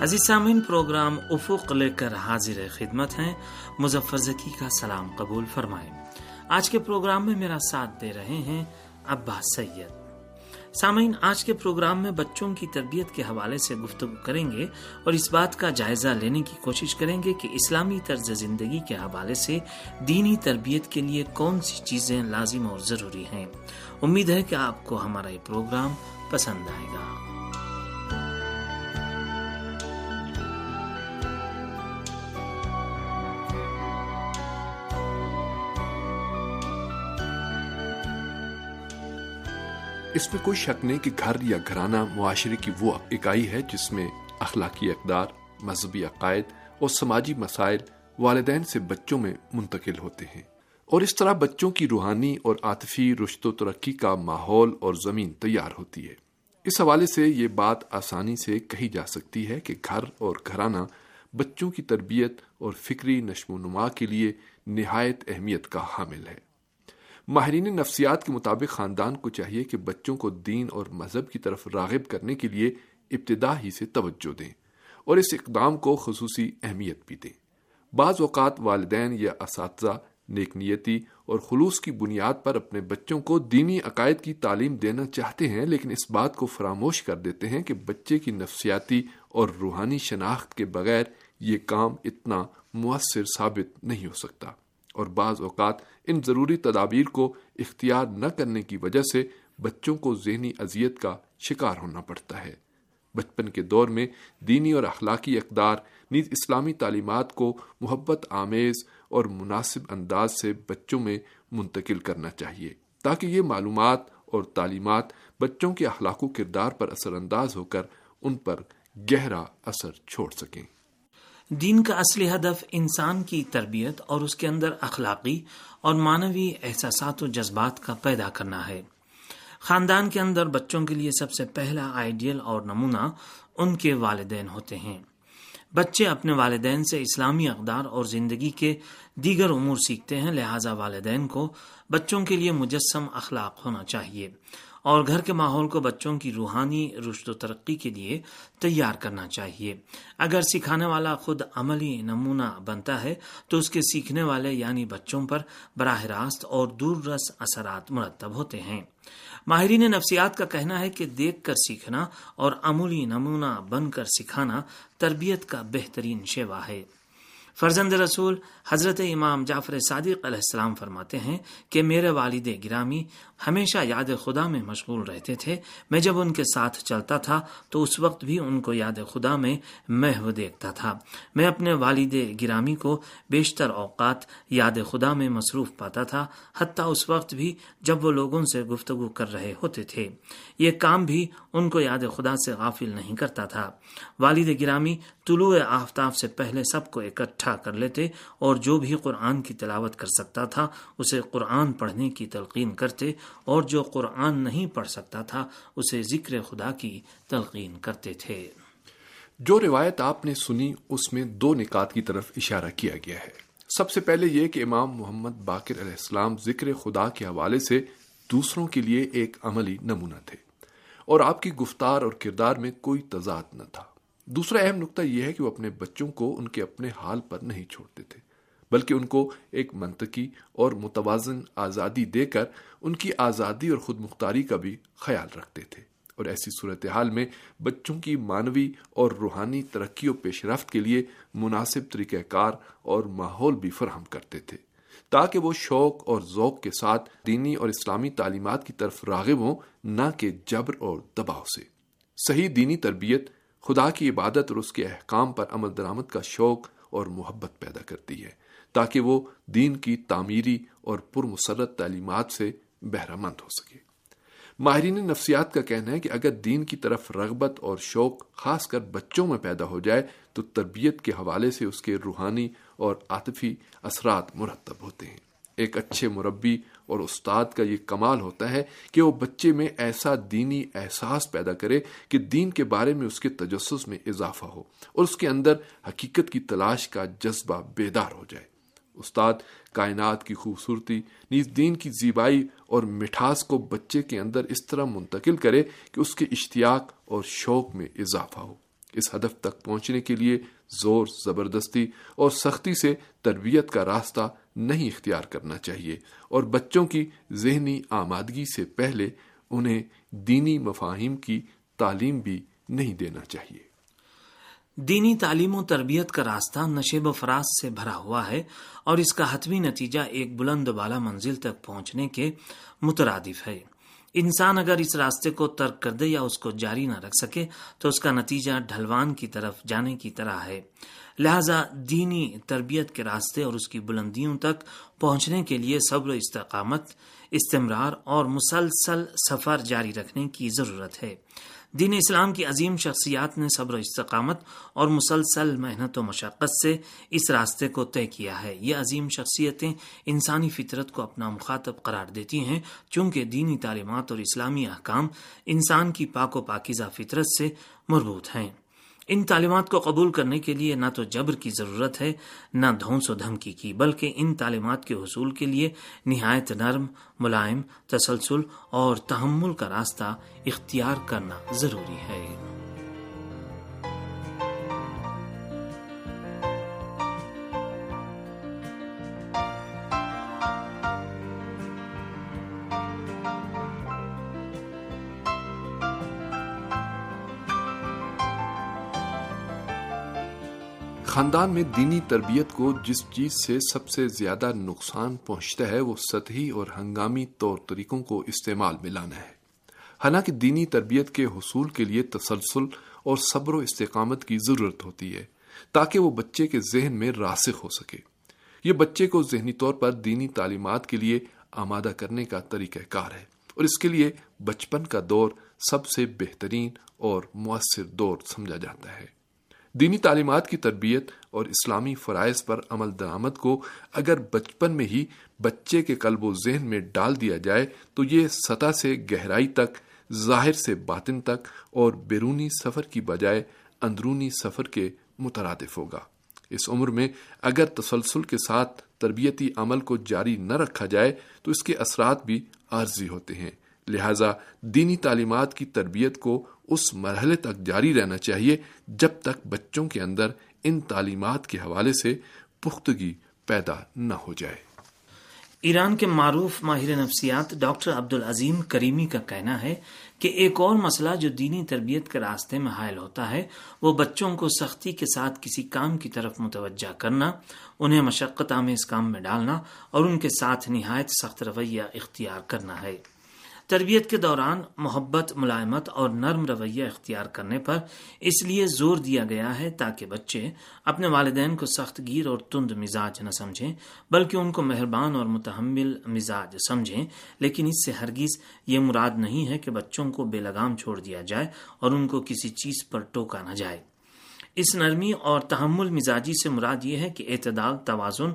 عزیز سامعین، پروگرام افق لے کر حاضر خدمت ہیں۔ مظفر ذکی کا سلام قبول فرمائیں۔ آج کے پروگرام میں میرا ساتھ دے رہے ہیں عباس سید۔ سامعین، آج کے پروگرام میں بچوں کی تربیت کے حوالے سے گفتگو کریں گے اور اس بات کا جائزہ لینے کی کوشش کریں گے کہ اسلامی طرز زندگی کے حوالے سے دینی تربیت کے لیے کون سی چیزیں لازم اور ضروری ہیں۔ امید ہے کہ آپ کو ہمارا یہ پروگرام پسند آئے گا۔ اس میں کوئی شک نہیں کہ گھر یا گھرانہ معاشرے کی وہ اکائی ہے جس میں اخلاقی اقدار، مذہبی عقائد اور سماجی مسائل والدین سے بچوں میں منتقل ہوتے ہیں۔ اور اس طرح بچوں کی روحانی اور عاطفی رشت و ترقی کا ماحول اور زمین تیار ہوتی ہے۔ اس حوالے سے یہ بات آسانی سے کہی جا سکتی ہے کہ گھر اور گھرانہ بچوں کی تربیت اور فکری نشو و نما کے لیے نہایت اہمیت کا حامل ہے۔ ماہرین نفسیات کے مطابق خاندان کو چاہیے کہ بچوں کو دین اور مذہب کی طرف راغب کرنے کے لیے ابتدا ہی سے توجہ دیں اور اس اقدام کو خصوصی اہمیت بھی دیں۔ بعض اوقات والدین یا اساتذہ نیک نیتی اور خلوص کی بنیاد پر اپنے بچوں کو دینی عقائد کی تعلیم دینا چاہتے ہیں، لیکن اس بات کو فراموش کر دیتے ہیں کہ بچے کی نفسیاتی اور روحانی شناخت کے بغیر یہ کام اتنا مؤثر ثابت نہیں ہو سکتا۔ اور بعض اوقات ان ضروری تدابیر کو اختیار نہ کرنے کی وجہ سے بچوں کو ذہنی اذیت کا شکار ہونا پڑتا ہے۔ بچپن کے دور میں دینی اور اخلاقی اقدار نیز اسلامی تعلیمات کو محبت، آمیز اور مناسب انداز سے بچوں میں منتقل کرنا چاہیے تاکہ یہ معلومات اور تعلیمات بچوں کے اخلاق و کردار پر اثر انداز ہو کر ان پر گہرا اثر چھوڑ سکیں۔ دین کا اصلی ہدف انسان کی تربیت اور اس کے اندر اخلاقی اور مانوی احساسات و جذبات کا پیدا کرنا ہے۔ خاندان کے اندر بچوں کے لیے سب سے پہلا آئیڈیل اور نمونہ ان کے والدین ہوتے ہیں۔ بچے اپنے والدین سے اسلامی اقدار اور زندگی کے دیگر امور سیکھتے ہیں، لہذا والدین کو بچوں کے لیے مجسم اخلاق ہونا چاہیے۔ اور گھر کے ماحول کو بچوں کی روحانی رشد و ترقی کے لیے تیار کرنا چاہیے۔ اگر سکھانے والا خود عملی نمونہ بنتا ہے، تو اس کے سیکھنے والے یعنی بچوں پر براہ راست اور دور رس اثرات مرتب ہوتے ہیں۔ ماہرین نفسیات کا کہنا ہے کہ دیکھ کر سیکھنا اور عملی نمونہ بن کر سکھانا تربیت کا بہترین شیوا ہے۔ فرزند رسول حضرت امام جعفر صادق علیہ السلام فرماتے ہیں کہ میرے والد گرامی ہمیشہ یاد خدا میں مشغول رہتے تھے۔ میں جب ان کے ساتھ چلتا تھا تو اس وقت بھی ان کو یاد خدا میں محو دیکھتا تھا۔ میں اپنے والد گرامی کو بیشتر اوقات یاد خدا میں مصروف پاتا تھا، حتیٰ اس وقت بھی جب وہ لوگوں سے گفتگو کر رہے ہوتے تھے۔ یہ کام بھی ان کو یاد خدا سے غافل نہیں کرتا تھا۔ والد گرامی طلوع آفتاب سے پہلے سب کو اکٹھا کر لیتے اور جو بھی قرآن کی تلاوت کر سکتا تھا، اسے قرآن پڑھنے کی تلقین کرتے اور جو قرآن نہیں پڑھ سکتا تھا، اسے ذکر خدا کی تلقین کرتے تھے۔ جو روایت آپ نے سنی، اس میں دو نکات کی طرف اشارہ کیا گیا ہے۔ سب سے پہلے یہ کہ امام محمد باقر علیہ السلام ذکر خدا کے حوالے سے دوسروں کے لیے ایک عملی نمونہ تھے اور آپ کی گفتار اور کردار میں کوئی تضاد نہ تھا۔ دوسرا اہم نقطہ یہ ہے کہ وہ اپنے بچوں کو ان کے اپنے حال پر نہیں چھوڑتے تھے، بلکہ ان کو ایک منطقی اور متوازن آزادی دے کر ان کی آزادی اور خود مختاری کا بھی خیال رکھتے تھے۔ اور ایسی صورتحال میں بچوں کی مانوی اور روحانی ترقی و پیش رفت کے لیے مناسب طریقہ کار اور ماحول بھی فراہم کرتے تھے، تاکہ وہ شوق اور ذوق کے ساتھ دینی اور اسلامی تعلیمات کی طرف راغب ہوں، نہ کہ جبر اور دباؤ سے۔ صحیح دینی تربیت خدا کی عبادت اور اس کے احکام پر عمل درآمد کا شوق اور محبت پیدا کرتی ہے، تاکہ وہ دین کی تعمیری اور پرمسرت تعلیمات سے بہرہ مند ہو سکے۔ ماہرین نفسیات کا کہنا ہے کہ اگر دین کی طرف رغبت اور شوق خاص کر بچوں میں پیدا ہو جائے، تو تربیت کے حوالے سے اس کے روحانی اور عاطفی اثرات مرتب ہوتے ہیں۔ ایک اچھے مربی اور استاد کا یہ کمال ہوتا ہے کہ وہ بچے میں ایسا دینی احساس پیدا کرے کہ دین کے بارے میں اس کے تجسس میں اضافہ ہو اور اس کے اندر حقیقت کی تلاش کا جذبہ بیدار ہو جائے۔ استاد کائنات کی خوبصورتی، نیز دین کی زیبائی اور مٹھاس کو بچے کے اندر اس طرح منتقل کرے کہ اس کے اشتیاق اور شوق میں اضافہ ہو۔ اس ہدف تک پہنچنے کے لیے زور، زبردستی اور سختی سے تربیت کا راستہ نہیں اختیار کرنا چاہیے اور بچوں کی ذہنی آمادگی سے پہلے انہیں دینی مفاہیم کی تعلیم بھی نہیں دینا چاہیے۔ دینی تعلیم و تربیت کا راستہ نشیب و فراز سے بھرا ہوا ہے اور اس کا حتمی نتیجہ ایک بلند بالا منزل تک پہنچنے کے مترادف ہے۔ انسان اگر اس راستے کو ترک کر دے یا اس کو جاری نہ رکھ سکے تو اس کا نتیجہ ڈھلوان کی طرف جانے کی طرح ہے۔ لہذا دینی تربیت کے راستے اور اس کی بلندیوں تک پہنچنے کے لیے صبر و استقامت، استمرار اور مسلسل سفر جاری رکھنے کی ضرورت ہے۔ دین اسلام کی عظیم شخصیات نے صبر و استقامت اور مسلسل محنت و مشقت سے اس راستے کو طے کیا ہے۔ یہ عظیم شخصیتیں انسانی فطرت کو اپنا مخاطب قرار دیتی ہیں، چونکہ دینی تعلیمات اور اسلامی احکام انسان کی پاک و پاکیزہ فطرت سے مربوط ہیں۔ ان تعلیمات کو قبول کرنے کے لیے نہ تو جبر کی ضرورت ہے، نہ دھونس و دھمکی کی، بلکہ ان تعلیمات کے حصول کے لیے نہایت نرم، ملائم، تسلسل اور تحمل کا راستہ اختیار کرنا ضروری ہے۔ خاندان میں دینی تربیت کو جس چیز سے سب سے زیادہ نقصان پہنچتا ہے، وہ سطحی اور ہنگامی طور طریقوں کو استعمال میں لانا ہے۔ حالانکہ دینی تربیت کے حصول کے لیے تسلسل اور صبر و استقامت کی ضرورت ہوتی ہے، تاکہ وہ بچے کے ذہن میں راسخ ہو سکے۔ یہ بچے کو ذہنی طور پر دینی تعلیمات کے لیے آمادہ کرنے کا طریقہ کار ہے۔ اور اس کے لیے بچپن کا دور سب سے بہترین اور مؤثر دور سمجھا جاتا ہے۔ دینی تعلیمات کی تربیت اور اسلامی فرائض پر عمل درآمد کو اگر بچپن میں ہی بچے کے قلب و ذہن میں ڈال دیا جائے، تو یہ سطح سے گہرائی تک، ظاہر سے باطن تک اور بیرونی سفر کی بجائے اندرونی سفر کے مترادف ہوگا۔ اس عمر میں اگر تسلسل کے ساتھ تربیتی عمل کو جاری نہ رکھا جائے، تو اس کے اثرات بھی عارضی ہوتے ہیں۔ لہذا دینی تعلیمات کی تربیت کو اس مرحلے تک جاری رہنا چاہیے جب تک بچوں کے اندر ان تعلیمات کے حوالے سے پختگی پیدا نہ ہو جائے۔ ایران کے معروف ماہر نفسیات ڈاکٹر عبد العظیم کریمی کا کہنا ہے کہ ایک اور مسئلہ جو دینی تربیت کے راستے میں حائل ہوتا ہے، وہ بچوں کو سختی کے ساتھ کسی کام کی طرف متوجہ کرنا، انہیں مشقت آمیز کام میں ڈالنا اور ان کے ساتھ نہایت سخت رویہ اختیار کرنا ہے۔ تربیت کے دوران محبت، ملائمت اور نرم رویہ اختیار کرنے پر اس لیے زور دیا گیا ہے تاکہ بچے اپنے والدین کو سخت گیر اور تند مزاج نہ سمجھیں، بلکہ ان کو مہربان اور متحمل مزاج سمجھیں۔ لیکن اس سے ہرگز یہ مراد نہیں ہے کہ بچوں کو بے لگام چھوڑ دیا جائے اور ان کو کسی چیز پر ٹوکا نہ جائے۔ اس نرمی اور تحمل مزاجی سے مراد یہ ہے کہ اعتدال، توازن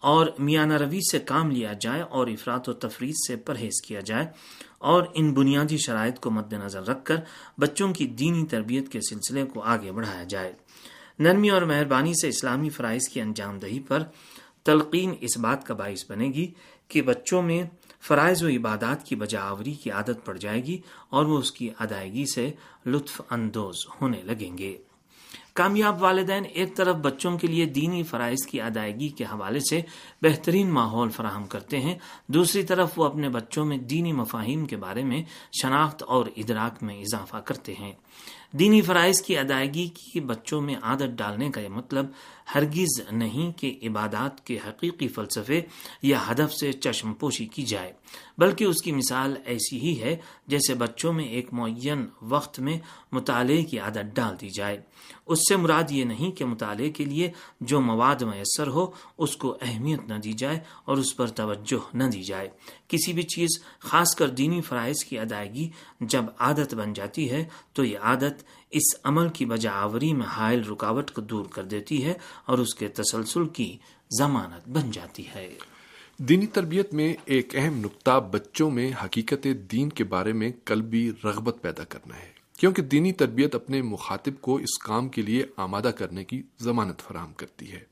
اور میانہ روی سے کام لیا جائے اور افراد و تفریح سے پرہیز کیا جائے اور ان بنیادی شرائط کو مد نظر رکھ کر بچوں کی دینی تربیت کے سلسلے کو آگے بڑھایا جائے۔ نرمی اور مہربانی سے اسلامی فرائض کی انجام دہی پر تلقین اس بات کا باعث بنے گی کہ بچوں میں فرائض و عبادات کی بجاوری کی عادت پڑ جائے گی اور وہ اس کی ادائیگی سے لطف اندوز ہونے لگیں گے۔ کامیاب والدین ایک طرف بچوں کے لیے دینی فرائض کی ادائیگی کے حوالے سے بہترین ماحول فراہم کرتے ہیں، دوسری طرف وہ اپنے بچوں میں دینی مفاہیم کے بارے میں شناخت اور ادراک میں اضافہ کرتے ہیں۔ دینی فرائض کی ادائیگی کی بچوں میں عادت ڈالنے کا یہ مطلب ہرگز نہیں کہ عبادات کے حقیقی فلسفے یا ہدف سے چشم پوشی کی جائے، بلکہ اس کی مثال ایسی ہی ہے جیسے بچوں میں ایک معین وقت میں مطالعے کی عادت ڈال دی جائے۔ اس سے مراد یہ نہیں کہ مطالعے کے لیے جو مواد میسر ہو، اس کو اہمیت نہ دی جائے اور اس پر توجہ نہ دی جائے۔ کسی بھی چیز، خاص کر دینی فرائض کی ادائیگی جب عادت بن جاتی ہے، تو یہ عادت اس عمل کی بجاوری میں حائل رکاوٹ کو دور کر دیتی ہے اور اس کے تسلسل کی ضمانت بن جاتی ہے۔ دینی تربیت میں ایک اہم نقطہ بچوں میں حقیقت دین کے بارے میں قلبی رغبت پیدا کرنا ہے، کیونکہ دینی تربیت اپنے مخاطب کو اس کام کے لیے آمادہ کرنے کی ضمانت فراہم کرتی ہے۔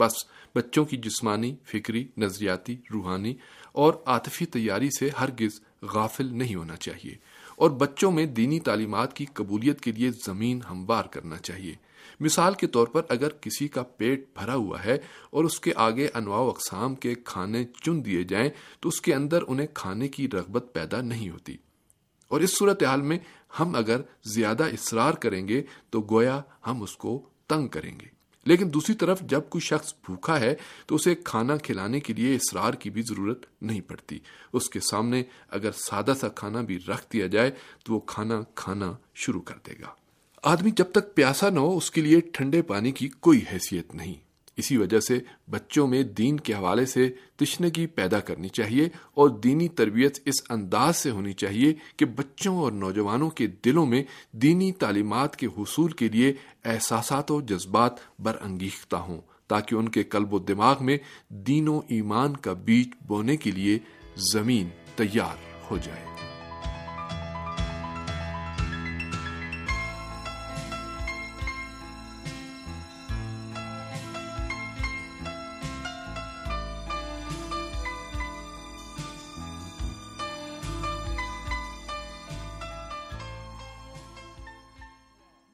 بس بچوں کی جسمانی، فکری، نظریاتی، روحانی اور عاطفی تیاری سے ہرگز غافل نہیں ہونا چاہیے، اور بچوں میں دینی تعلیمات کی قبولیت کے لیے زمین ہموار کرنا چاہیے۔ مثال کے طور پر اگر کسی کا پیٹ بھرا ہوا ہے اور اس کے آگے انواع و اقسام کے کھانے چن دیے جائیں، تو اس کے اندر انہیں کھانے کی رغبت پیدا نہیں ہوتی۔ اور اس صورتحال میں ہم اگر زیادہ اصرار کریں گے، تو گویا ہم اس کو تنگ کریں گے۔ لیکن دوسری طرف جب کوئی شخص بھوکا ہے، تو اسے کھانا کھلانے کے لیے اصرار کی بھی ضرورت نہیں پڑتی۔ اس کے سامنے اگر سادہ سا کھانا بھی رکھ دیا جائے، تو وہ کھانا کھانا شروع کر دے گا۔ آدمی جب تک پیاسا نہ ہو، اس کے لیے ٹھنڈے پانی کی کوئی حیثیت نہیں۔ اسی وجہ سے بچوں میں دین کے حوالے سے تشنگی پیدا کرنی چاہیے اور دینی تربیت اس انداز سے ہونی چاہیے کہ بچوں اور نوجوانوں کے دلوں میں دینی تعلیمات کے حصول کے لیے احساسات و جذبات برانگیختہ ہوں، تاکہ ان کے قلب و دماغ میں دین و ایمان کا بیج بونے کے لیے زمین تیار ہو جائے۔